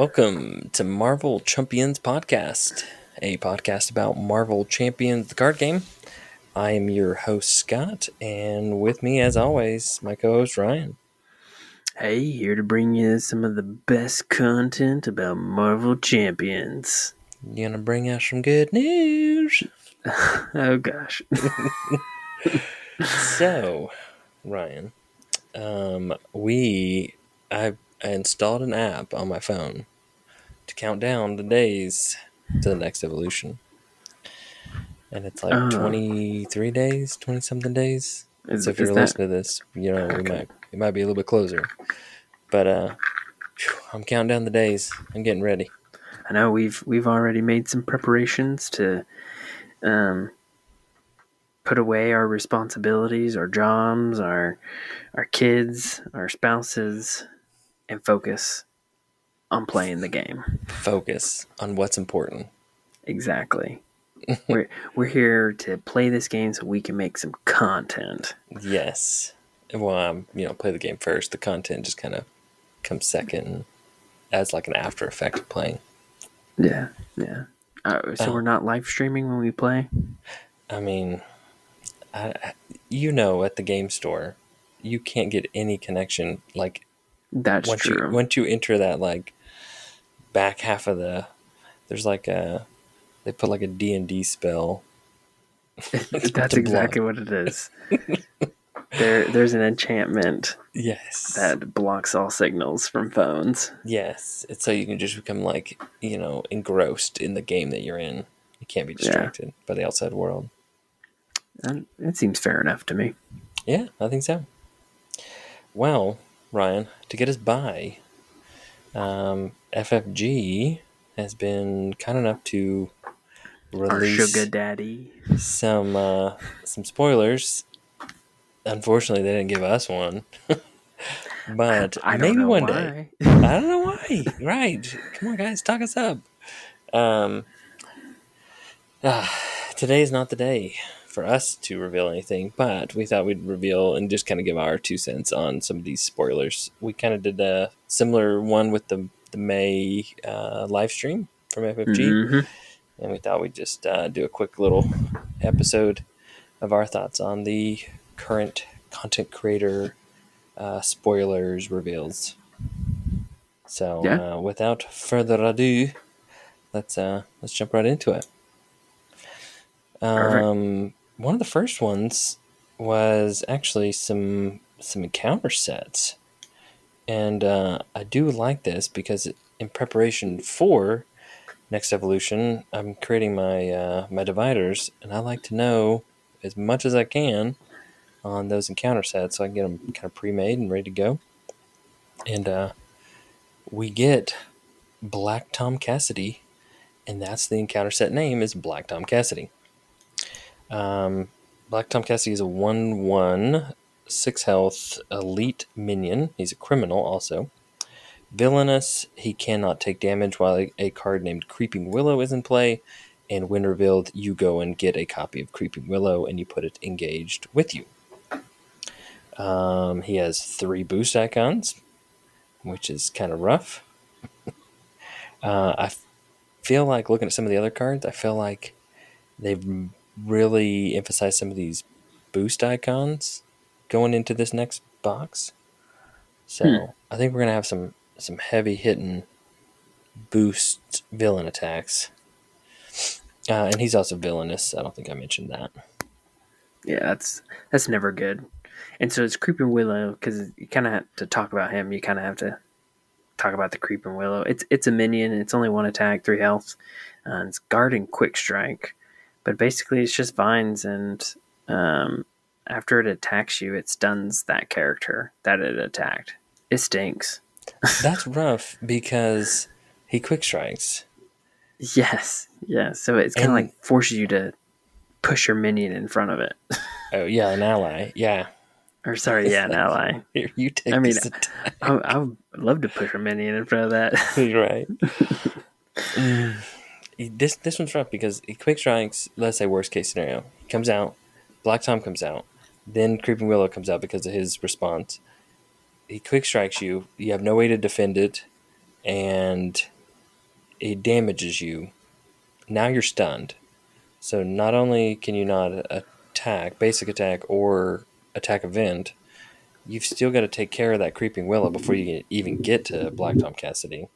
Welcome to Marvel Champions Podcast, a podcast about Marvel Champions, the card game. I am your host, Scott, and with me, as always, my co host, Ryan. Hey, here to bring you some of the best content about Marvel Champions. You gonna bring us some good news? oh, gosh. so, Ryan, um, we, I, I installed an app on my phone to count down the days to the next evolution. And it's like Oh. 23 days, 20 something days. Is, so if you're that- listening to this, you know, we might it might be a little bit closer. But uh I'm counting down the days. I'm getting ready. I know we've we've already made some preparations to um, put away our responsibilities, our jobs, our our kids, our spouses, and focus on playing the game. Focus on what's important. Exactly. we're we're here to play this game so we can make some content. Yes. Well, um, you know, play the game first. The content just kind of comes second as like an after effect of playing. Yeah, yeah. Uh, so Oh. we're not live streaming when we play. I mean, I, I- you know, at the game store, you can't get any connection. Like That's once true. you once you enter that like back half of the, there's like a, they put like a D and D spell. That's exactly what it is. there, there's an enchantment Yes. that blocks all signals from phones. Yes. It's so you can just become like you know engrossed in the game that you're in. You can't be Yeah. distracted by the outside world. And it seems fair enough to me. Yeah, I think so. Well, Ryan, to get us by, um, FFG has been kind enough to Our release sugar daddy. some uh, some spoilers. Unfortunately, they didn't give us one, but I don't maybe one day. I don't know why. right? Come on, guys, talk us up. Um, ah, today is not the day for us to reveal anything, but we thought we'd reveal and just kind of give our two cents on some of these spoilers. We kind of did a similar one with the the May uh, live stream from FFG, Mhm. and we thought we'd just uh, do a quick little episode of our thoughts on the current content creator uh, spoilers reveals. So, Yeah. uh, without further ado, let's uh, let's jump right into it. Perfect. Um, one of the first ones was actually some some encounter sets, and uh, I do like this because in preparation for next evolution, I'm creating my uh, my dividers, and I like to know as much as I can on those encounter sets, so I can get them kind of pre-made and ready to go. And uh, we get Black Tom Cassidy, and that's the encounter set name is Black Tom Cassidy. Um, Black Tom Cassidy is a one-one, six health elite minion. He's a criminal also. Villainous, he cannot take damage while a, card named Creeping Willow is in play. And when revealed, you go and get a copy of Creeping Willow and you put it engaged with you. Um, he has three boost icons, which is kind of rough. uh, I feel like looking at some of the other cards, I feel like they've really emphasize some of these boost icons going into this next box. So Hmm. I think we're gonna have some some heavy hitting boost villain attacks. Uh, and he's also villainous. I don't think I mentioned that. Yeah, that's that's never good. And so it's Creeping Willow because you kind of have to talk about him. You kind of have to talk about the Creeping Willow. It's it's a minion. It's only one attack, three health. Uh, it's guarding quick strike, but basically it's just vines. And um, after it attacks you, it stuns that character that it attacked. It stinks. That's rough because he quick strikes. Yes, yes. So it's kind of like forces you to push your minion in front of it. Oh yeah, an ally. Yeah. or sorry, yeah, an ally. Here, you take I mean. I, I would love to push a minion in front of that. Right. This this one's rough because he quick strikes. Let's say worst case scenario, comes out. Black Tom comes out. Then Creeping Willow comes out because of his response. He quick strikes you. You have no way to defend it. and it damages you. Now you're stunned. So not only can you not attack, basic attack, or attack event, you've still got to take care of that creeping willow before you even get to Black Tom Cassidy.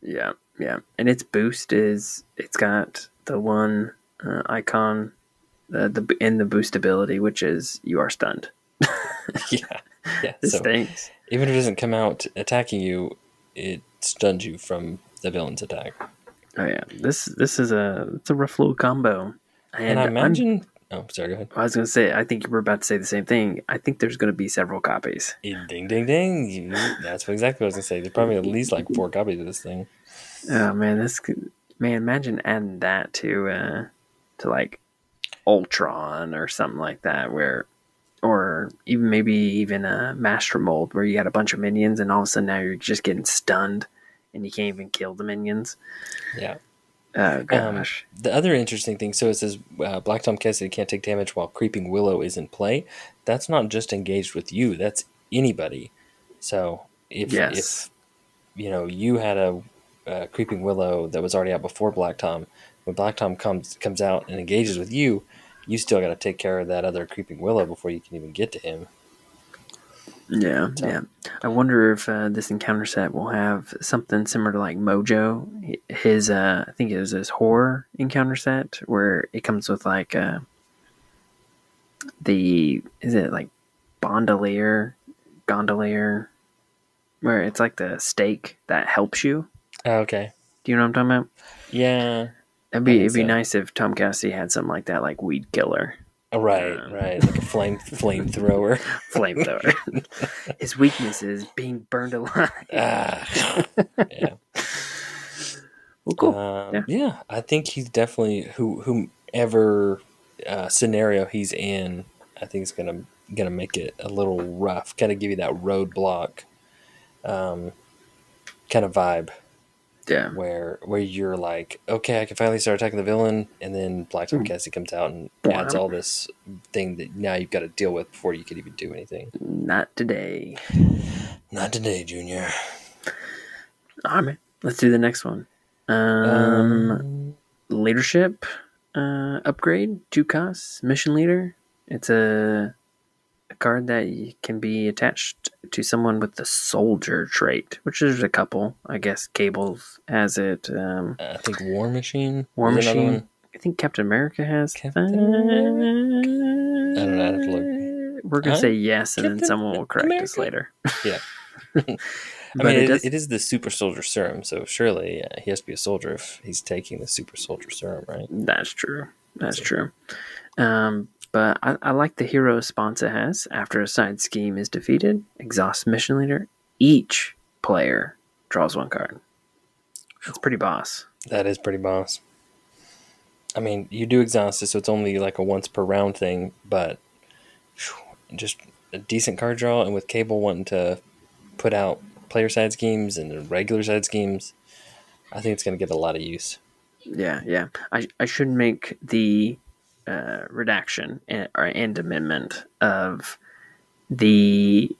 Yeah, yeah, and its boost is it's got the one uh, icon, uh, the in the boost ability, which is you are stunned. yeah, yeah. This so stinks. even if it doesn't come out attacking you, it stuns you from the villain's attack. Oh yeah, this this is a it's a rough little combo. And, I I'm- imagine. oh, sorry. Go ahead. I was gonna say, I think you were about to say the same thing. I think there's gonna be several copies. Ding, ding, ding. That's exactly what I was gonna say. There's probably at least like four copies of this thing. Oh man, this could, man, imagine adding that to uh to like Ultron or something like that, where or even maybe even a Master Mold where you got a bunch of minions and all of a sudden now you're just getting stunned and you can't even kill the minions. Yeah. Oh Um, gosh. the other interesting thing, so it says uh, Black Tom Cassidy can't take damage while Creeping Willow is in play. That's not just engaged with you. That's anybody. So if Yes. if you know you had a, uh Creeping Willow that was already out before Black Tom, when Black Tom comes comes out and engages with you, you still got to take care of that other Creeping Willow before you can even get to him. Yeah, So- yeah. I wonder if uh, this encounter set will have something similar to like Mojo. His, uh, I think it was his horror encounter set where it comes with like uh, the is it like Bondolier, Gondolier, where it's like the stake that helps you. Oh, okay. Do you know what I'm talking about? Yeah. It'd be it'd be so. nice if Tom Cassidy had something like that, like Weed Killer, Oh, right. Um, Right. Like a flame flamethrower. flamethrower. His weakness is being burned alive. ah. Yeah. Well, cool. Um, Yeah. yeah. I think he's definitely who whomever uh, scenario he's in. I think it's gonna gonna make it a little rough. Kind of give you that roadblock um, kind of vibe yeah. where where you're like, okay, I can finally start attacking the villain, and then Black Tom Hmm. Cassidy comes out and adds all this thing that now you've got to deal with before you could even do anything. Not today. Not today, Junior. All right, man. Let's do the next one. Um, um leadership uh, upgrade, two costs, mission leader. It's a, a card that can be attached to someone with the soldier trait, which there's a couple. I guess Cables has it. Um, I think War Machine. War Machine. I think Captain America has. Captain that. I don't know, I have to look. We're gonna say yes, and then someone will correct us later. Yeah. I mean, it it, does- it is the super soldier serum, so surely uh, he has to be a soldier if he's taking the super soldier serum, right? That's true. That's So- true. Um, but I, I like the hero response it has. After a side scheme is defeated, exhaust mission leader, each player draws one card. That's pretty boss. That is pretty boss. I mean, you do exhaust it, so it's only like a once per round thing, but just a decent card draw, and with Cable wanting to put out player side schemes and regular side schemes, I think it's going to get a lot of use. Yeah, yeah. I, I should make the uh, redaction and, or, and amendment of the.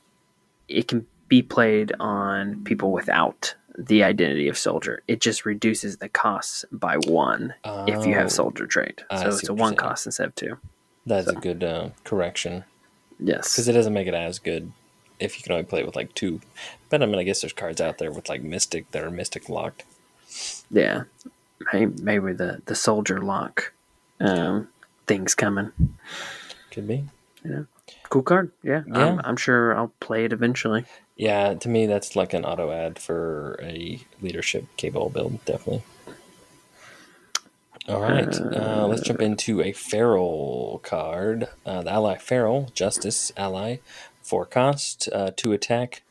It can be played on people without the identity of soldier. It just reduces the costs by one if you Oh, have soldier trait. I So it's a one cost instead of two. That's a good uh, correction. Yes. because it doesn't make it as good if you can only play with like two. But I mean, I guess there's cards out there with like Mystic that are Mystic locked. Yeah, maybe, maybe the the soldier lock um, thing's coming. Could be. Cool card. Yeah, Yeah. I'm, I'm sure I'll play it eventually. Yeah, to me, that's like an auto ad for a leadership cable build, definitely. All right, uh, let's jump into a feral card. Uh, the ally feral, justice ally, four cost, uh, two attack,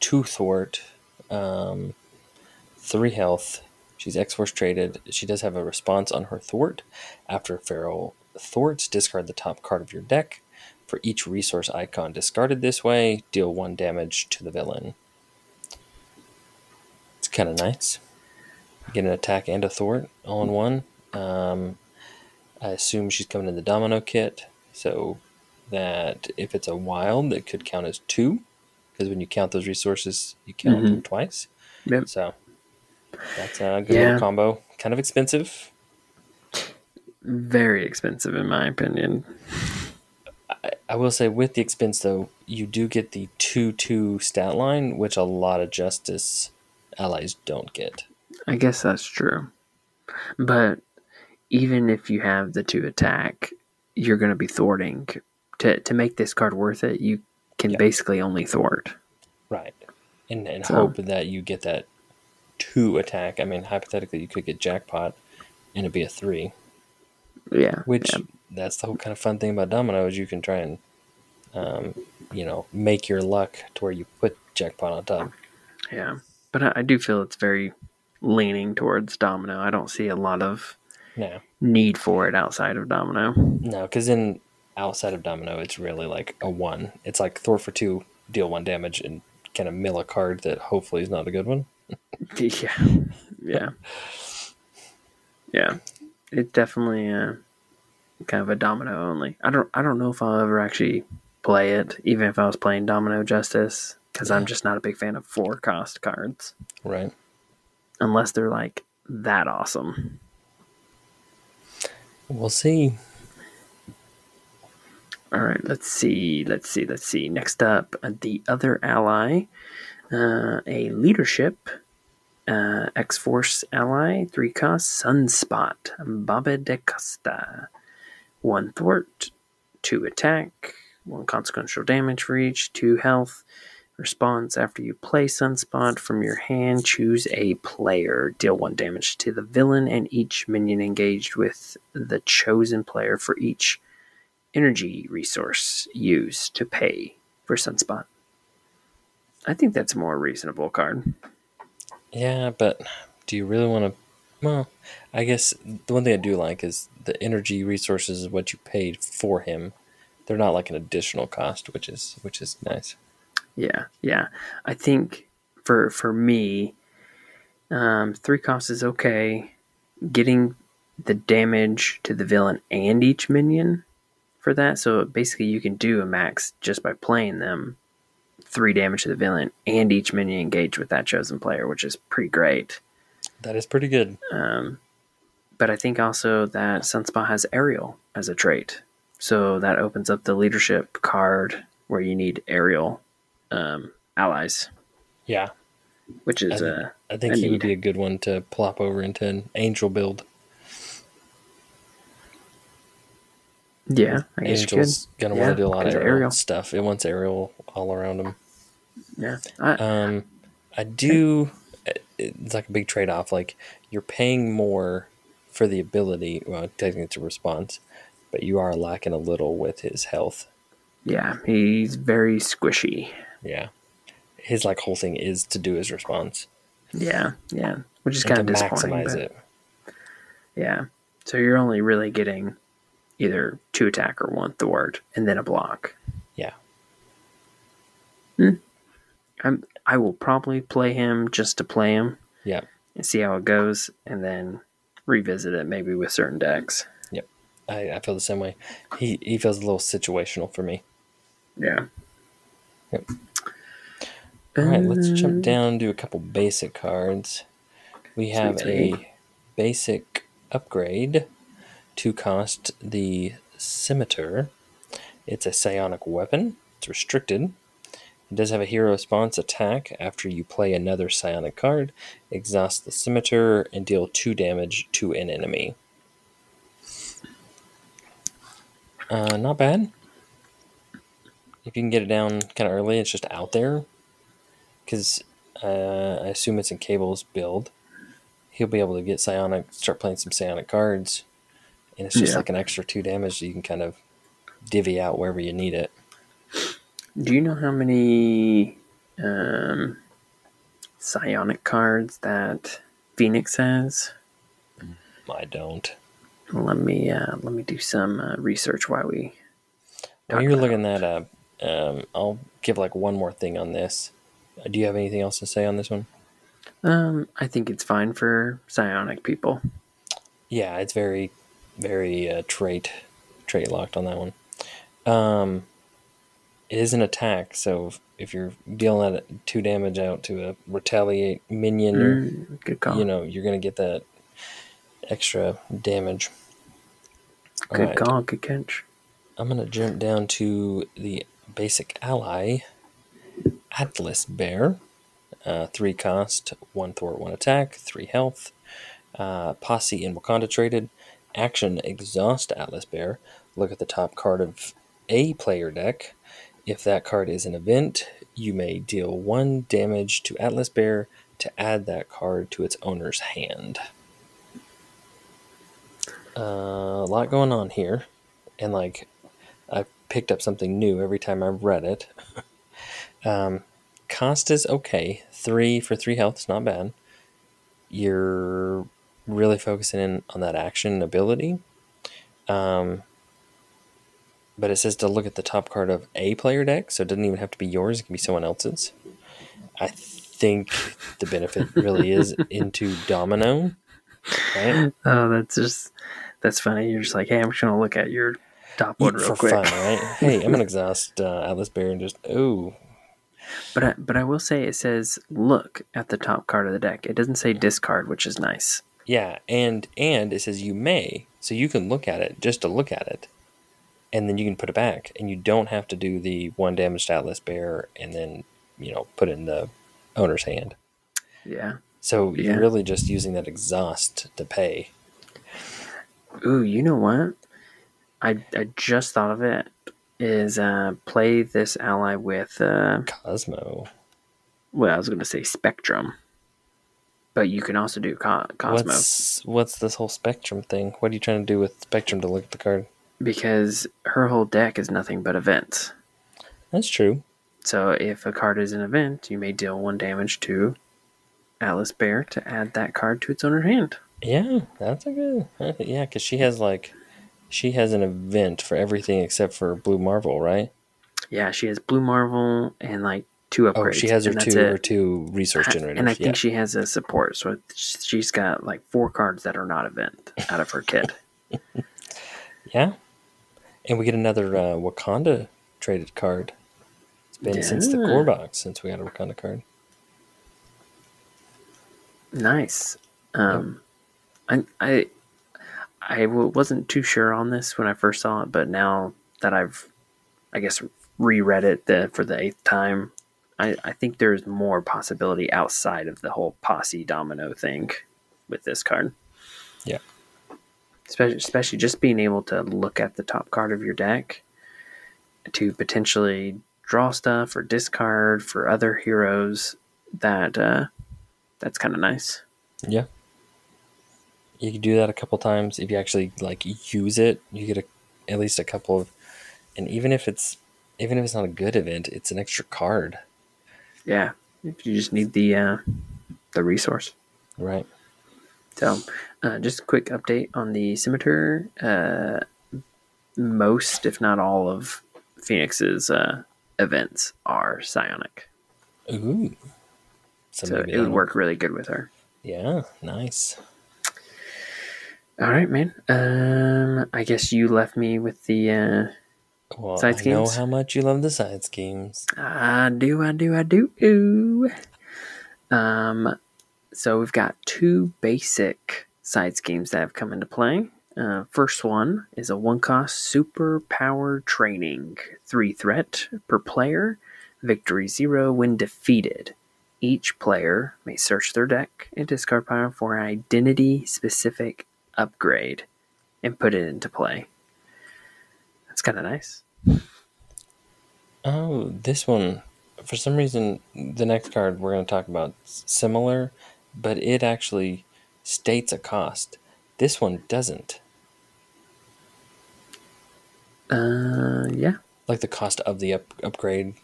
two thwart, um, three health. She's X Force traded. She does have a response on her thwart. After feral thwarts, discard the top card of your deck. For each resource icon discarded this way, deal one damage to the villain. It's kind of nice. Get an attack and a thwart all in one. Um, I assume she's coming in the domino kit, so that if it's a wild, it could count as two, because when you count those resources, you count them twice. Yep. So that's a good Yeah. little combo. Kind of expensive. Very expensive, in my opinion. I, I will say, with the expense though, you do get the two-two stat line, which a lot of Justice allies don't get. I guess that's true. But even if you have the two attack, you're going to be thwarting. To, to make this card worth it, you can Yeah. basically only thwart. Right. And and So- hope that you get that two attack. I mean, hypothetically, you could get jackpot, and it'd be a three. Yeah. Which yeah. that's the whole kind of fun thing about domino is you can try and, um, you know, make your luck to where you put jackpot on top. Yeah. But I, I do feel it's very leaning towards domino. I don't see a lot of No, need for it outside of domino. no, because in outside of domino, it's really like a one. It's like thwart for two, deal one damage, and kind of mill a card that hopefully is not a good one. yeah. Yeah. Yeah. It's definitely uh, kind of a domino only. I don't I don't know if I'll ever actually play it, even if I was playing Domino Justice, because I'm just not a big fan of four cost cards. Right. Unless they're like that awesome. We'll see. All right, let's see, let's see, let's see. Next up, uh, the other ally, uh, a leadership uh, X Force ally, three cost, Sunspot, Baba de Costa. One thwart, two attack, one consequential damage for each, two health. Response after you play Sunspot from your hand, choose a player. Deal one damage to the villain and each minion engaged with the chosen player for each energy resource used to pay for Sunspot. I think that's a more reasonable card. Yeah, but do you really want to? Well, I guess the one thing I do like is the energy resources is what you paid for him. They're not like an additional cost, which is which is nice. Yeah, yeah. I think for for me, um, three costs is okay. Getting the damage to the villain and each minion for that, so basically you can do a max just by playing them. Three damage to the villain and each minion engaged with that chosen player, which is pretty great. That is pretty good. Um, but I think also that Sunspot has aerial as a trait. So that opens up the leadership card where you need aerial um, allies, Yeah, which is I uh, I think he would be a good one to plop over into an angel build. yeah, I guess Angel's gonna Yeah, want to do a lot of aerial, aerial. stuff. It wants aerial all around him. Yeah, I, Um, I do. It's like a big trade off. Like you're paying more for the ability. Well, technically it's a response, but you are lacking a little with his health. yeah, he's very squishy. Yeah, his like whole thing is to do his response Yeah, yeah, which is kind of disappointing. maximize but- it. Yeah, so you're only really getting either two attack or one thwart, and then a block. Yeah. Hmm. I'm, I will probably play him just to play him. Yeah. And see how it goes, and then revisit it maybe with certain decks. Yep, I, I feel the same way. He he feels a little situational for me. Yeah. Yep. All right, let's Uh, jump down to a couple basic cards. We have Sweet, a basic upgrade to cost the Psimitar. It's a psionic weapon. It's restricted. It does have a hero response attack after you play another psionic card, exhaust the Psimitar, and deal two damage to an enemy. Uh, not bad. If you can get it down kind of early, it's just out there. Because uh, I assume it's in Cable's build. He'll be able to get psionic, start playing some psionic cards, and it's just Yeah. like an extra two damage that you can kind of divvy out wherever you need it. Do you know how many um, psionic cards that Phoenix has? I don't. Let me uh, let me do some uh, research while we. While you're looking that up, um, I'll give like one more thing on this. Uh, Do you have anything else to say on this one? Um, I think it's fine for psionic people. Yeah, it's very, very uh, trait trait locked on that one. Um, it is an attack, so if, you're dealing out two damage out to a retaliate minion, Mm, you know, you're gonna get that extra damage. All good right. call. Good catch. I'm gonna jump down to the basic ally, Atlas Bear. Uh, three cost, one thwart, one attack, three health. Uh, Posse in Wakanda traded. Action exhaust Atlas Bear. Look at the top card of a player deck. If that card is an event, you may deal one damage to Atlas Bear to add that card to its owner's hand. Uh, a lot going on here, and like I picked up something new every time I've read it. um, cost is okay. Three for three health is not bad. You're really focusing in on that action ability. Um, but it says to look at the top card of a player deck, so it doesn't even have to be yours, it can be someone else's. I think the benefit really is into Domino, right? Oh, that's just that's funny. You're just like, hey, I'm just gonna look at your top one real quick. fun, right? Hey, I'm gonna exhaust uh, Atlas Bear and just, oh, But I, but I will say it says look at the top card of the deck. It doesn't say discard, which is nice. Yeah, and and it says you may, so you can look at it just to look at it, and then you can put it back, and you don't have to do the one damaged Atlas Bear and then you know put it in the owner's hand. Yeah. So Yeah. you're really just using that exhaust to pay. Ooh, you know what? I I just thought of it. Is uh, play this ally with uh, Cosmo. well, I was gonna say Spectrum, but you can also do Co- Cosmo What's what's this whole Spectrum thing? What are you trying to do with Spectrum to look at the card? Because her whole deck is nothing but events. That's true. So if a card is an event, you may deal one damage to Atlas Bear to add that card to its owner's hand. Yeah, that's a good. Yeah, because she has like, she has an event for everything except for Blue Marvel, right? Yeah, she has Blue Marvel and like two upgrades. Oh, she has her two her two resource generators. And I think yeah. she has a support, so she's got like four cards that are not event out of her kit. yeah, and we get another uh, Wakanda traded card. It's been since the core box since we got a Wakanda card. nice. Um, I I I wasn't too sure on this when I first saw it, but now that I've, I guess, reread it the, for the eighth time, I, I think there's more possibility outside of the whole posse domino thing with this card. Yeah. Especially, especially just being able to look at the top card of your deck to potentially draw stuff or discard for other heroes. That uh, that's kind of nice. Yeah. You can do that a couple times if you actually like use it. You get a, at least a couple of, and even if it's even if it's not a good event, it's an extra card, Yeah, if you just need the uh, the resource. right? So, uh, just a quick update on the psimitar. Uh, most, if not all, of Phoenix's uh, events are psionic, Ooh. So, so it would work really good with her. Yeah, nice. All right, man. Um, I guess you left me with the. Uh, Well, Side I know how much you love the side schemes. I do, I do, I do. Ooh. Um, so we've got two basic side schemes that have come into play. Uh, first one is a one cost super power training, three threat per player, victory zero when defeated. Each player may search their deck and discard pile for an identity specific upgrade and put it into play. That's kind of nice. Oh, this one, for some reason, the next card we're going to talk about similar, but it actually states a cost. This one doesn't. Uh, yeah. Like the cost of the up- upgrade,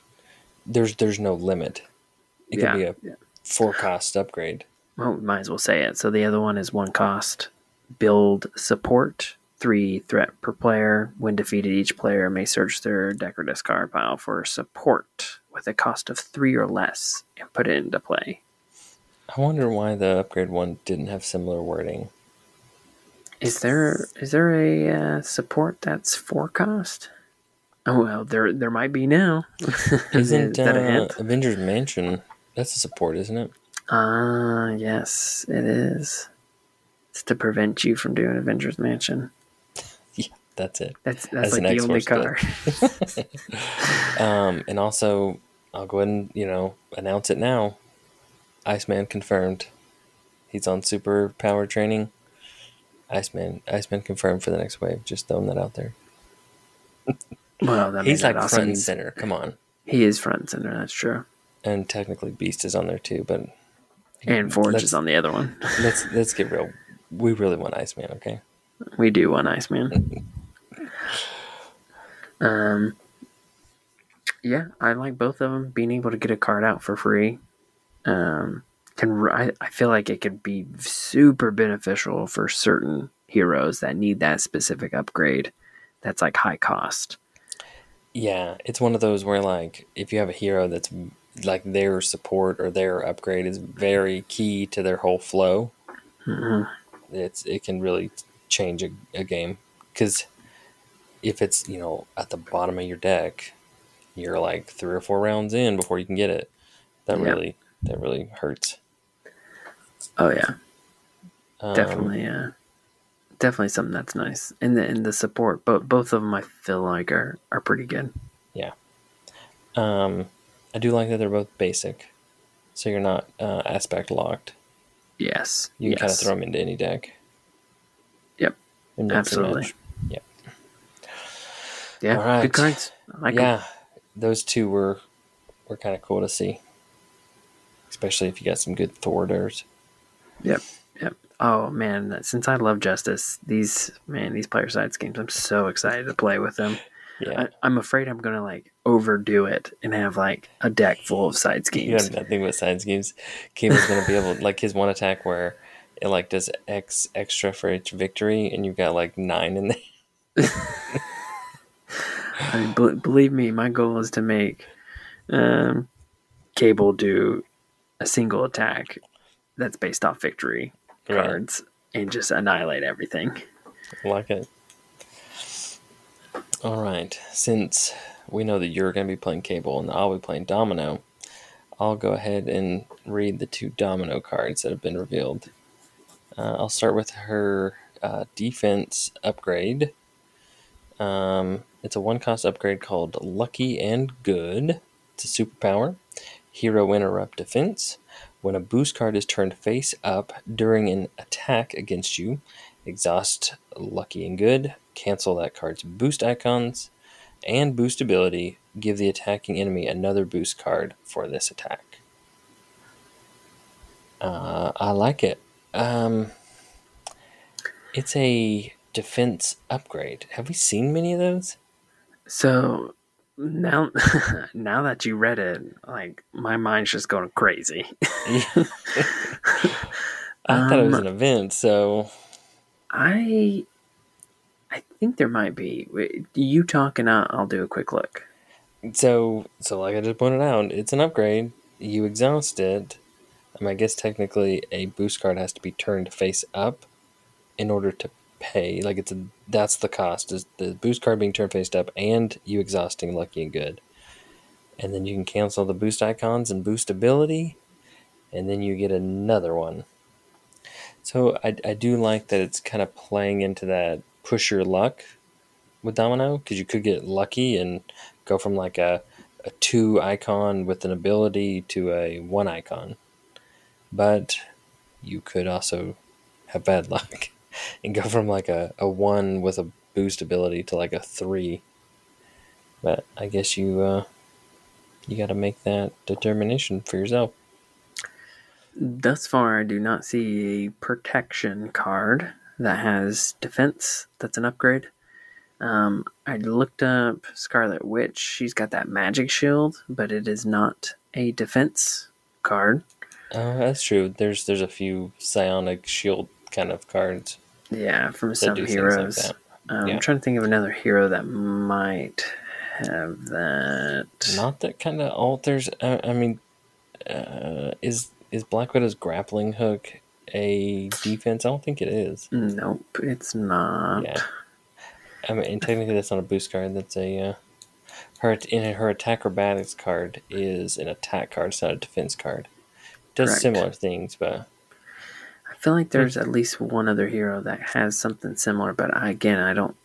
there's there's no limit. It yeah. could be a yeah. four cost upgrade. Well, we might as well say it. So the other one is one cost, build support, three threat per player. When defeated, each player may search their deck or discard pile for support with a cost of three or less and put it into play. I wonder why the upgrade one didn't have similar wording. Is there is there a uh, support that's four cost? Oh well, there there might be now. Isn't Is that a uh? Avengers Mansion? That's a support, isn't it? Ah, yes, it is. It's to prevent you from doing Avengers Mansion. Yeah, that's it. That's that's As like the only X-Force car. Um, and also, I'll go ahead and you know announce it now. Iceman confirmed. He's on super power training. Iceman, Iceman confirmed for the next wave. Just throwing that out there. well, that He's like front and center. Come on. he is front and center. That's true. And technically, Beast is on there too. But And Forge is on the other one. let's let's get real. We really want Iceman, okay? We do want Iceman. um, yeah, I like both of them. Being able to get a card out for free, um, can I, I feel like it could be super beneficial for certain heroes that need that specific upgrade. That's like high cost. Yeah, it's one of those where like if you have a hero that's like their support or their upgrade is very key to their whole flow, Mhm. it's it can really change a, a game because if it's you know at the bottom of your deck, you're like three or four rounds in before you can get it. That Yeah. really that really hurts. Oh yeah, Um, definitely. Yeah, definitely something that's nice. And the and the support, both both of them, I feel like are are pretty good. Yeah, um, I do like that they're both basic, so you're not uh, aspect locked. Yes, You can yes. kind of throw them into any deck. Yep, absolutely. match. Yeah, All right. good cards. I like yeah, those two were were kind of cool to see, especially if you got some good Thorders. Yep. Yep. Oh man, since I love Justice, these man, these player side schemes, I'm so excited to play with them. Yeah, I, I'm afraid I'm gonna like overdo it and have like a deck full of side schemes. you have nothing but side schemes. Kim is going to be able, like his one attack where it like does X extra for each victory, and you've got like nine in there. I mean, bel believe me, my goal is to make um, Cable do a single attack that's based off victory Right. cards and just annihilate everything. like it. All right, since we know that you're going to be playing Cable and I'll be playing Domino, I'll go ahead and read the two Domino cards that have been revealed. Uh, I'll start with her uh, defense upgrade. Um, it's a one cost upgrade called Lucky and Good. It's a superpower. Hero interrupt defense. When a boost card is turned face up during an attack against you, exhaust Lucky and Good, cancel that card's boost icons and boost ability, give the attacking enemy another boost card for this attack. Uh, I like it. Um, it's a defense upgrade. Have we seen many of those? So now, now that you read it, like my mind's just going crazy. I thought it was Um, an event, so I, I think there might be. You talk and I'll, I'll do a quick look. so so like I just pointed out, it's an upgrade. You exhaust it. Um, I guess technically a boost card has to be turned face up in order to pay. Like it's a that's the cost is the boost card being turned face up and you exhausting lucky and good. And then you can cancel the boost icons and boost ability, and then you get another one. So I, I do like that it's kind of playing into that push your luck with Domino because you could get lucky and go from like a, a two icon with an ability to a one icon. But you could also have bad luck and go from like a, a one with a boost ability to like a three. But I guess you uh, you got to make that determination for yourself. Thus far, I do not see a protection card that has defense. That's an upgrade. Um, I looked up Scarlet Witch. She's got that magic shield, but it is not a defense card. Uh, that's true. There's there's a few psionic shield kind of cards Yeah, from some heroes. like. Um, Yeah. I'm trying to think of another hero that might have that. Not that kind of alters. Uh, I mean, uh, is is Black Widow's grappling hook a defense? I don't think it is. Nope, it's not. Yeah. I mean, and technically that's not a boost card. That's a uh, Her in her attack acrobatics card is an attack card, it's not a defense card. Does Correct. similar things, but I feel like hmm. there's at least one other hero that has something similar, but I, again, I don't,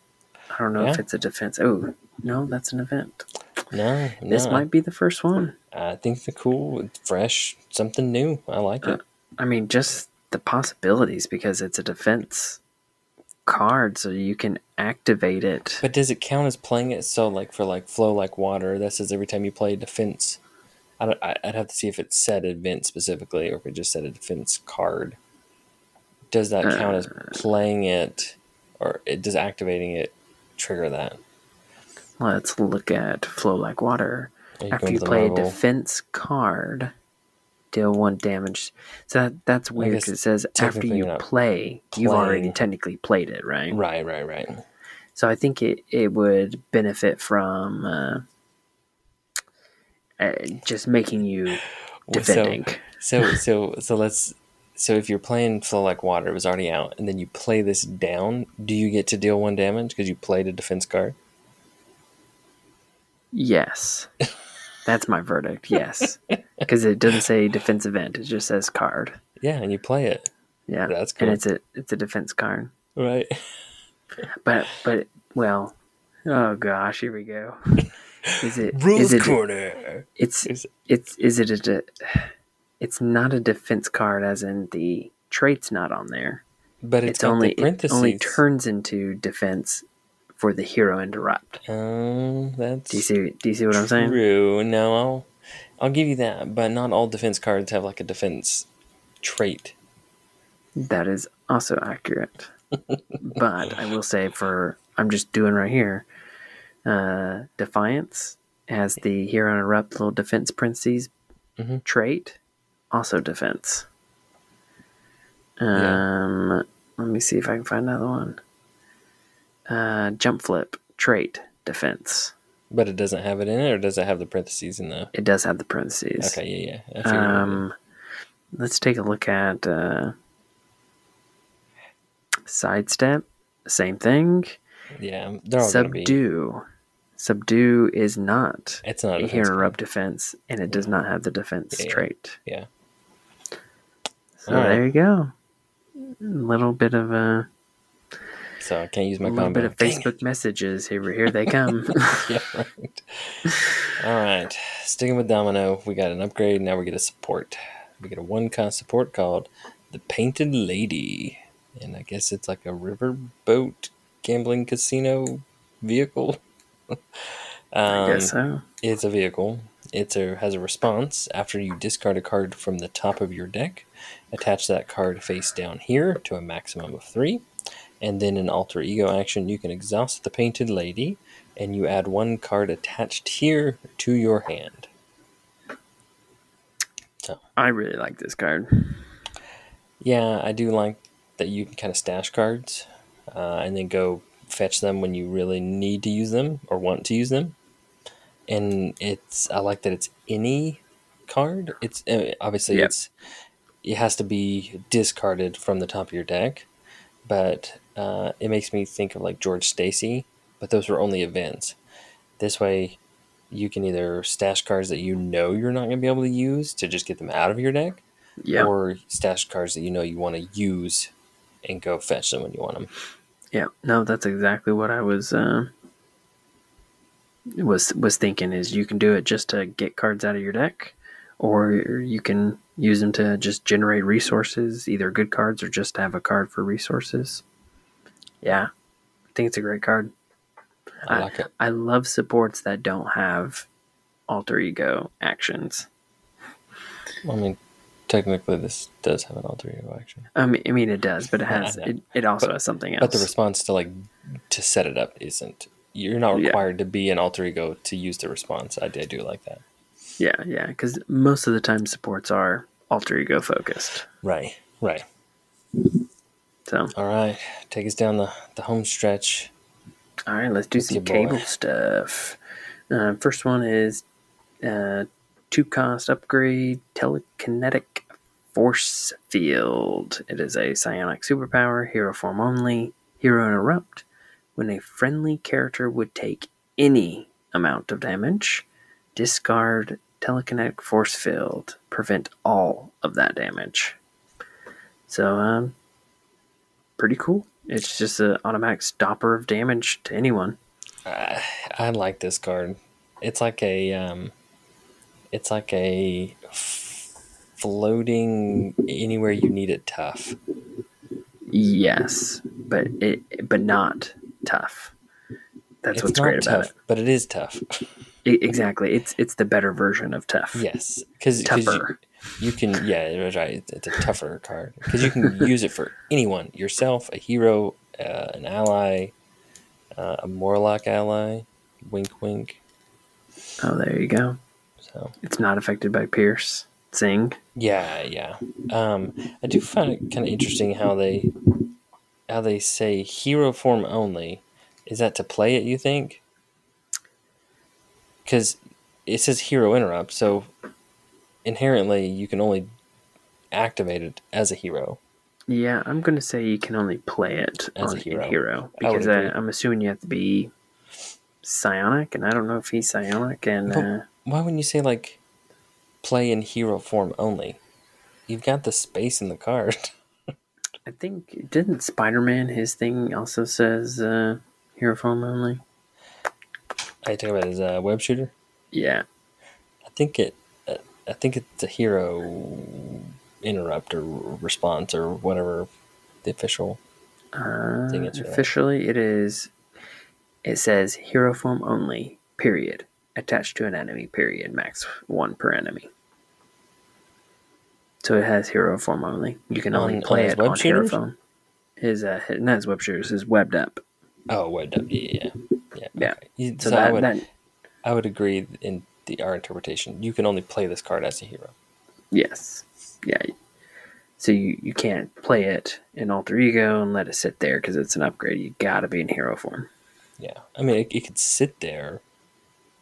I don't know if it's a defense. Oh, no, that's an event. no, no. This might be the first one. I think the cool, fresh, something new. I like it. Uh, I mean, just the possibilities because it's a defense card, so you can activate it. But does it count as playing it? So like for like flow like water, that says every time you play a defense. I don't, I'd have to see if it said event specifically, or if it just said a defense card. Does that count as Uh. playing it, or it, does activating it trigger that? Let's look at flow like water. You After you play a defense card, deal one damage. So that, that's weird because it says after you play, you've already technically played it, right? Right, right, right. So I think it, it would benefit from uh, uh, just making you defending. So, so, so, so let's. So if you're playing flow like water, it was already out, and then you play this down. Do you get to deal one damage because you played a defense card? yes. That's my verdict. Yes. Because it doesn't say defense event, it just says card. Yeah, and you play it. Yeah. That's cool. And it's a it's a defense card. Right. But but well, oh gosh, here we go. Is it is Rules it corner. it's Is it's is it a de- it's not a defense card as in the trait's not on there. but It's, it's, only it only turns into defense for the hero interrupt. Um, that's Do you see do you see what I'm saying? true. No, I'll I'll give you that, but not all defense cards have like a defense trait. That is also accurate. but I will say for I'm just doing right here. Uh, Defiance has the hero interrupt little defense parentheses Mhm. trait, also defense. Yeah. Um, let me see if I can find another one. Uh, jump flip trait defense. But it doesn't have it in it, or does it have the parentheses in the? It does have the parentheses. Okay, yeah, yeah. I figured it would. Um, let's take a look at uh, sidestep. Same thing. yeah, they're all gonna be. Subdue. Subdue is not It's not a hero defense, and it does not have the defense Yeah, yeah. trait. Yeah. So Alright. there you go. A little bit of a, So I can't use a my little combo. bit of Dang Facebook messages. Here, here they come. yeah, right. all right. Sticking with Domino, we got an upgrade. Now we get a support. We get a one cost support called the Painted Lady, and I guess it's like a riverboat gambling casino vehicle. um, I guess so. It's a vehicle. It has a response after you discard a card from the top of your deck. Attach that card face down here to a maximum of three. And then in alter ego action, you can exhaust the painted lady, and you add one card attached here to your hand. So I really like this card. Yeah, I do like that you can kind of stash cards uh, and then go fetch them when you really need to use them or want to use them. And it's I like that it's any card. It's uh, obviously Yep. it's it has to be discarded from the top of your deck, but uh, it makes me think of like George Stacy. But those were only events. This way, you can either stash cards that you know you're not going to be able to use to just get them out of your deck, Yeah, or stash cards that you know you want to use and go fetch them when you want them. yeah. No, that's exactly what I was uh, was was thinking. Is you can do it just to get cards out of your deck, or you can use them to just generate resources, either good cards or just have a card for resources. Yeah, I think it's a great card. I like it. I love supports that don't have alter ego actions. Well, I mean, technically, this does have an alter ego action, I mean, I mean it does, but it has it, it also But- has something else. but the response to like to set it up isn't. You're not Yeah. required to be an alter ego to use the response. I, I do like that. Yeah, yeah, because most of the time supports are alter ego focused. Right, right. So, All right, take us down the the home stretch. all right, let's do some cable stuff. Uh, first one is uh, two cost upgrade telekinetic force field. It is a psionic superpower, hero form only, hero interrupt. When a friendly character would take any amount of damage. Discard telekinetic force field. Prevent all of that damage. So, um, pretty cool. It's just an automatic stopper of damage to anyone. Uh, I like this card. It's like a um, it's like a floating anywhere you need it tough. Yes, but it but not tough. That's it's what's great tough, about it. but it is tough. Exactly. It's it's the better version of tough. yes, because Tougher. you, you can yeah right. It's a tougher card because you can use it for anyone yourself, a hero, uh, an ally, uh, a Morlock ally. Wink, wink. Oh, there you go. So It's not affected by Pierce. Sing. yeah, yeah. Um, I do find it kind of interesting how they how they say hero form only. Is that to play it? You think? Because it says hero interrupt, so inherently you can only activate it as a hero. Yeah, I'm gonna say you can only play it As a hero. hero because I agree. I'm assuming you have to be psionic, and I don't know if he's psionic. And uh, Why wouldn't you say like play in hero form only? You've got the space in the card. I think didn't Spider Man his thing also says uh, hero form only. I talk about his uh, web shooter. Yeah, I think it. Uh, I think it's a hero interrupt or response or whatever the official. uh, Think it's officially it is. It says hero form only. Period. Attached to an enemy. Period. Max one per enemy. So it has hero form only. You can only On- play on it web on hero shooters? phone. His uh, his, not his web shooters. His webbed up. Oh, webbed up. Yeah, yeah, yeah. Yeah. okay. So, So, I would. that I would agree in the our interpretation. You can only play this card as a hero. yes, yeah. So you, you can't play it in alter ego and let it sit there because it's an upgrade. You gotta be in hero form. Yeah, I mean, it, it could sit there,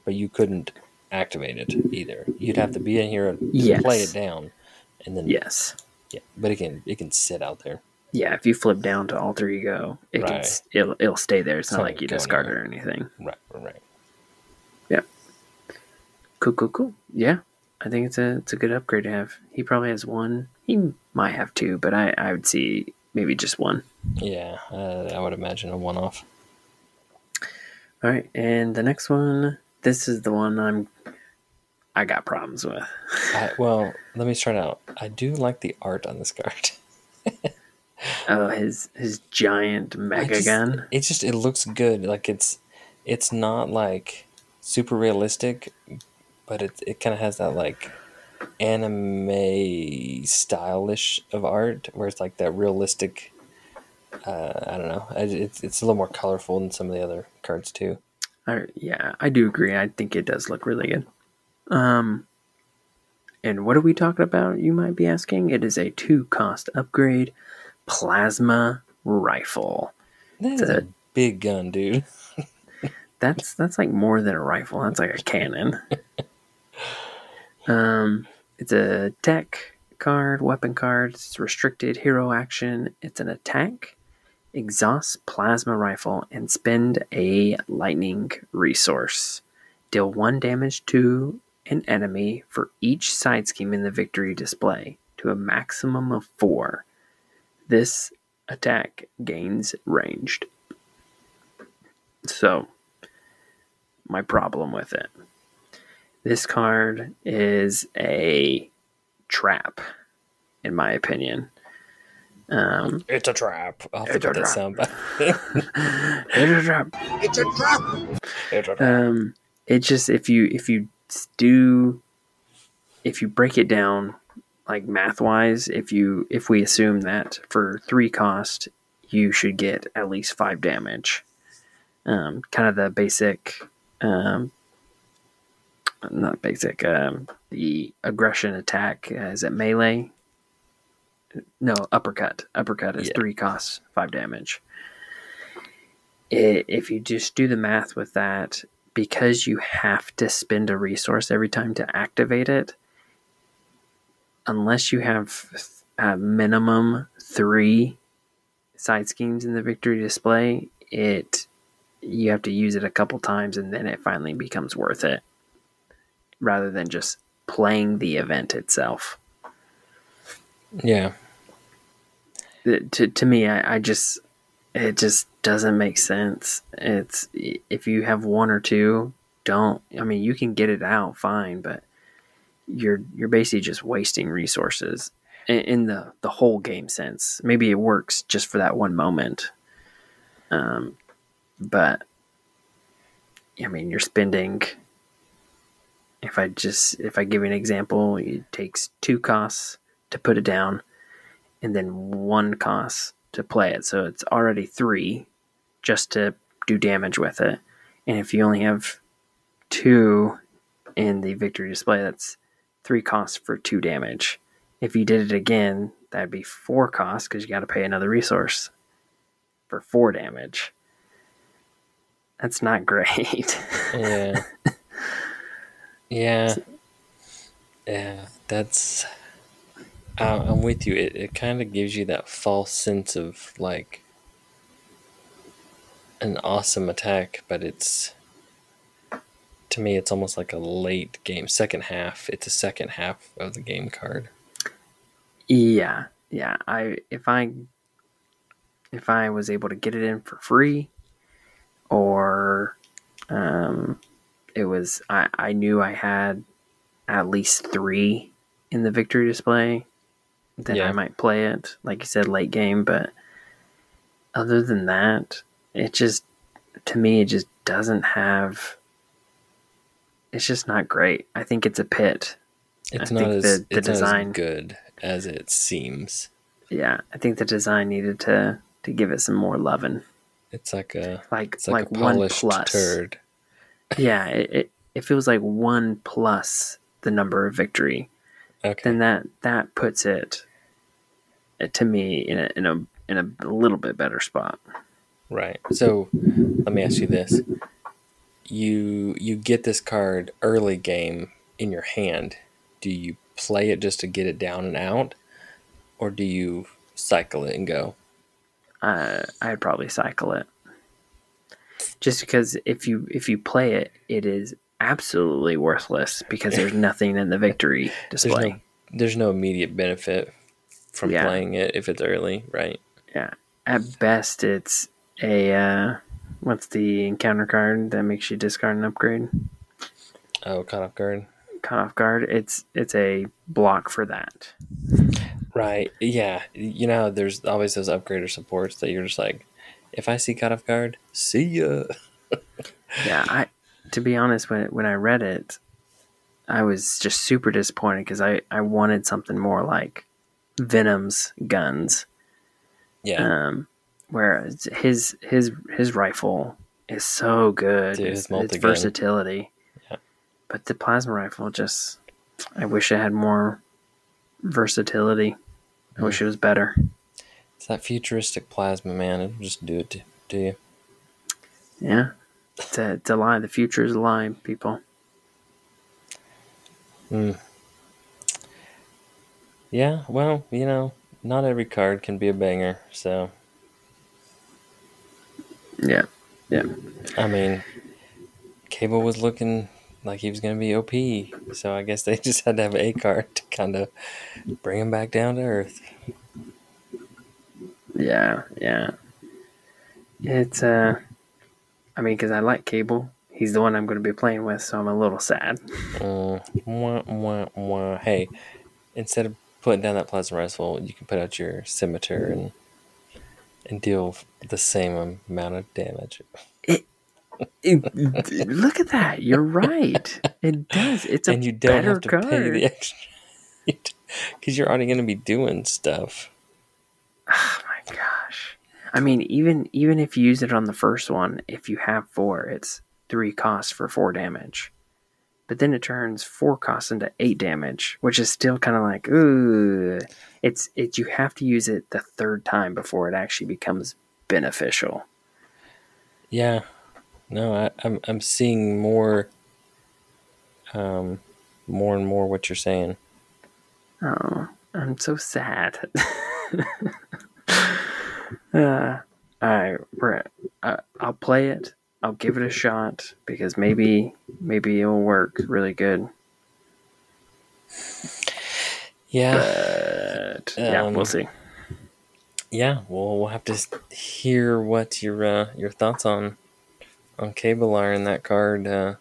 but you couldn't activate it either. You'd have to be in here and Yes. play it down, and then Yes. yeah. But it can it can sit out there. Yeah, if you flip down to alter ego, it Right. s- it'll, it'll stay there. It's It's not like you discard it or anything. Right, right, right. Cool, cool, cool. Yeah, I think it's a it's a good upgrade to have. He probably has one. He might have two, but I, I would see maybe just one. Yeah, uh, I would imagine a one-off. All right, and the next one. This is the one I'm. I got problems with. I, well, let me start out. I do like the art on this card. Oh, his his giant mega just- gun. It just it looks good. Like it's it's not like super realistic, but it it kind of has that like anime stylish of art, where it's like that realistic. Uh, I don't know. It's it's a little more colorful than some of the other cards too. I, yeah, I do agree. I think it does look really good. Um, and what are we talking about? You might be asking. It is a two cost upgrade, plasma rifle. That is a a- big gun, dude. That's that's like more than a rifle. That's like a cannon. um, it's a tech card, weapon card. It's restricted hero action. It's an attack, exhaust plasma rifle, and spend a lightning resource. Deal one damage to an enemy for each side scheme in the victory display to a maximum of four. This attack gains ranged. So, my problem with it. This card is a trap, in my opinion. Um, It's a trap. I'll have to It's a that trap. sound back. it's a trap. It's a trap. It's a trap. Um, it just if you if you do if you break it down like math wise, if you if we assume that for three cost you should get at least five damage. Um, kind of the basic, um, not basic. Um, the aggression attack uh, is it melee? No, uppercut. Uppercut is Yeah. three costs, five damage. I if you just do the math with that, because you have to spend a resource every time to activate it, unless you have a minimum three side schemes in the victory display, it you have to use it a couple times and then it finally becomes worth it rather than just playing the event itself. Yeah. It- to, to me, I, I just, it just doesn't make sense. It's, if you have one or two, don't, I mean, you can get it out fine, but you're, you're basically just wasting resources in, in the, the whole game sense. Maybe it works just for that one moment. Um, but I mean, you're spending. If I just if I give you an example, it takes two costs to put it down, and then one cost to play it. So it's already three just to do damage with it. And if you only have two in the victory display, that's three costs for two damage. If you did it again, that'd be four costs because you got to pay another resource for four damage. That's not great. Yeah. yeah. Yeah. That's. I'm with you. It, it kind of gives you that false sense of like an awesome attack, but it's. To me, it's almost like a late game, second half. It's a second half of the game card. yeah, yeah. I if I if I was able to get it in for free, or um, it was I I knew I had at least three in the victory display, then Yeah. I might play it. Like you said, late game. But other than that, it just to me it just doesn't have. It's just not great. I think it's a pit. It's I not think as the- the it's design- as good as it seems. Yeah, I think the design needed to to give it some more loving. It's like a Like it's like, like, a one polished plus. turd. Yeah, it, it it feels like one plus the number of victory. Okay. Then that that puts it uh, to me in a in a in a little bit better spot. Right. So let me ask you this. You you get this card early game in your hand. Do you play it just to get it down and out? Or do you cycle it and go? Uh, I'd probably cycle it, just because if you if you play it, it is absolutely worthless because there's nothing in the victory There's display. no there's no immediate benefit from Yeah. playing it if it's early, right? Yeah, at best it's a uh, what's the encounter card that makes you discard an upgrade? Oh, caught off guard. Cut off guard. It's it's a block for that. Right. Yeah. You know, there's always those upgrader supports that you're just like, if I see caught off guard, see ya. Yeah, I to be honest, when when I read it, I was just super disappointed because I I wanted something more like Venom's guns. Yeah. Um, whereas his his his rifle is so good. Dude, it's, his it's multi-gun. versatility. Yeah. But the plasma rifle just, I wish it had more versatility. I wish hmm. it was better. It's that futuristic plasma, man. It'll just do it to, to you. Yeah, it's a, it's a lie. The future is a lie, people. Hmm. Yeah, well, you know, not every card can be a banger. So, Yeah, yeah. I mean, Cable was looking like he was going to be OP. So I guess they just had to have a card to kind of bring him back down to earth. Yeah, yeah. It's uh, I mean, because I like Cable. He's the one I'm going to be playing with, so I'm a little sad. Uh, wah, wah, wah. Hey, instead of putting down that plasma rifle, you can put out your psimitar and and deal the same amount of damage. It- look at that. You're right. It does. It's a and you don't better have to card. pay the extra because you're already going to be doing stuff. Oh my gosh. I mean, even even if you use it on the first one, if you have four, it's three costs for four damage. But then it turns four costs into eight damage, which is still kind of like, ooh. It's it. You have to use it the third time before it actually becomes beneficial. Yeah, no, I, I'm I'm seeing more, um, more and more what you're saying. Oh, I'm so sad. uh, all right, we're, uh, I'll play it. I'll give it a shot because maybe maybe it'll work really good. Yeah, But yeah, Um, we'll see. yeah. Well, we'll have to hear what your uh, your thoughts on on Cable are in that card uh,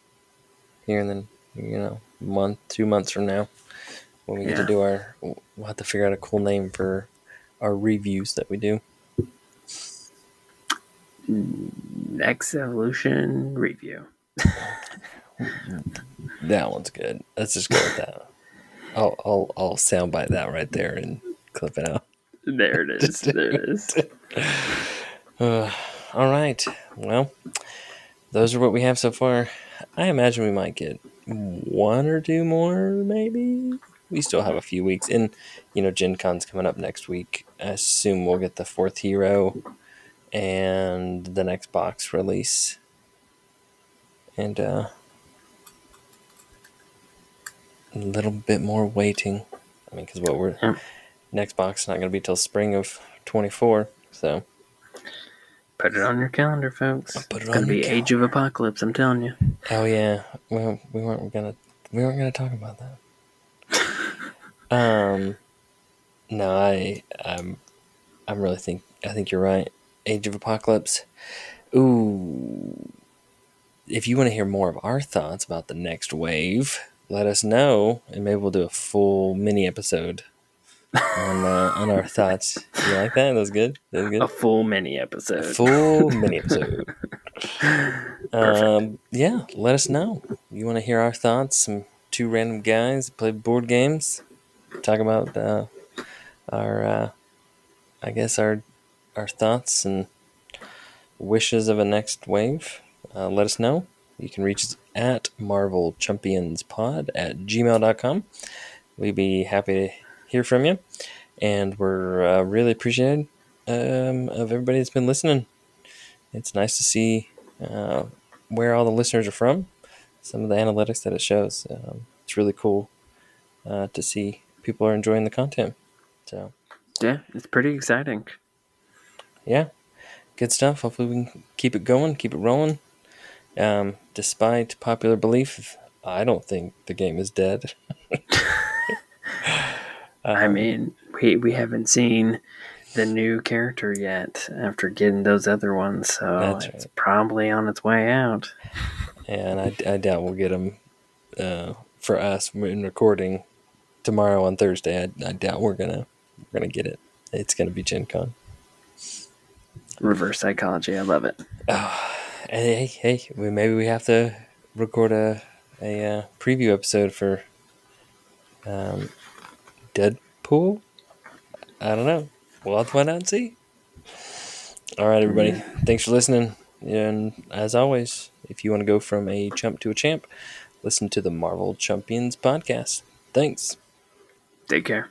here in the you know month, two months from now when we get to do our. We'll have to figure out a cool name for our reviews that we do. Next evolution review. That one's good. Let's just go with that. I'll I'll I'll soundbite that right there and clip it out. There it is. there it is. Uh, all right. Well, those are what we have so far. I imagine we might get one or two more, maybe. We still have a few weeks, and you know, Gen Con's coming up next week. I assume we'll get the fourth hero and the next box release, and uh, a little bit more waiting. I mean, because what we're next box is not going to be till spring of twenty four, so. Put it on your calendar, folks. Put it it's gonna on your be Age of Apocalypse. I'm telling you. Oh yeah, well we weren't gonna we weren't gonna talk about that. um, no, I I'm I'm really think I think you're right. Age of Apocalypse. Ooh, if you want to hear more of our thoughts about the next wave, let us know, and maybe we'll do a full mini episode on uh, on our thoughts. You like that? That was good. That was good. A full mini episode. full mini episode. um, yeah, let us know. You want to hear our thoughts? Some two random guys play board games, talk about uh, our, uh, I guess our our thoughts and wishes of a next wave. Uh, let us know. You can reach us at Marvel Champions Pod at gmail.com. We'd be happy to hear from you. And we're uh, really appreciative um, of everybody that's been listening. It's nice to see uh, where all the listeners are from, some of the analytics that it shows. Um, it's really cool uh, to see people are enjoying the content. So, Yeah, it's pretty exciting. Yeah, good stuff. Hopefully, we can keep it going, keep it rolling. Um, despite popular belief, I don't think the game is dead. I Um, mean, we we haven't seen the new character yet after getting those other ones, so That's it's right. probably on its way out. and I, I doubt we'll get them uh, for us in recording tomorrow on Thursday. I, I doubt we're gonna we're gonna get it. It's gonna be Gen Con. Reverse psychology, I love it. Hey, hey, hey, we, maybe we have to record a a uh, preview episode for um, Deadpool. I don't know. We'll have to find out and see. All right, everybody. Thanks for listening. And as always, if you want to go from a chump to a champ, listen to the Marvel Champions podcast. Thanks. Take care.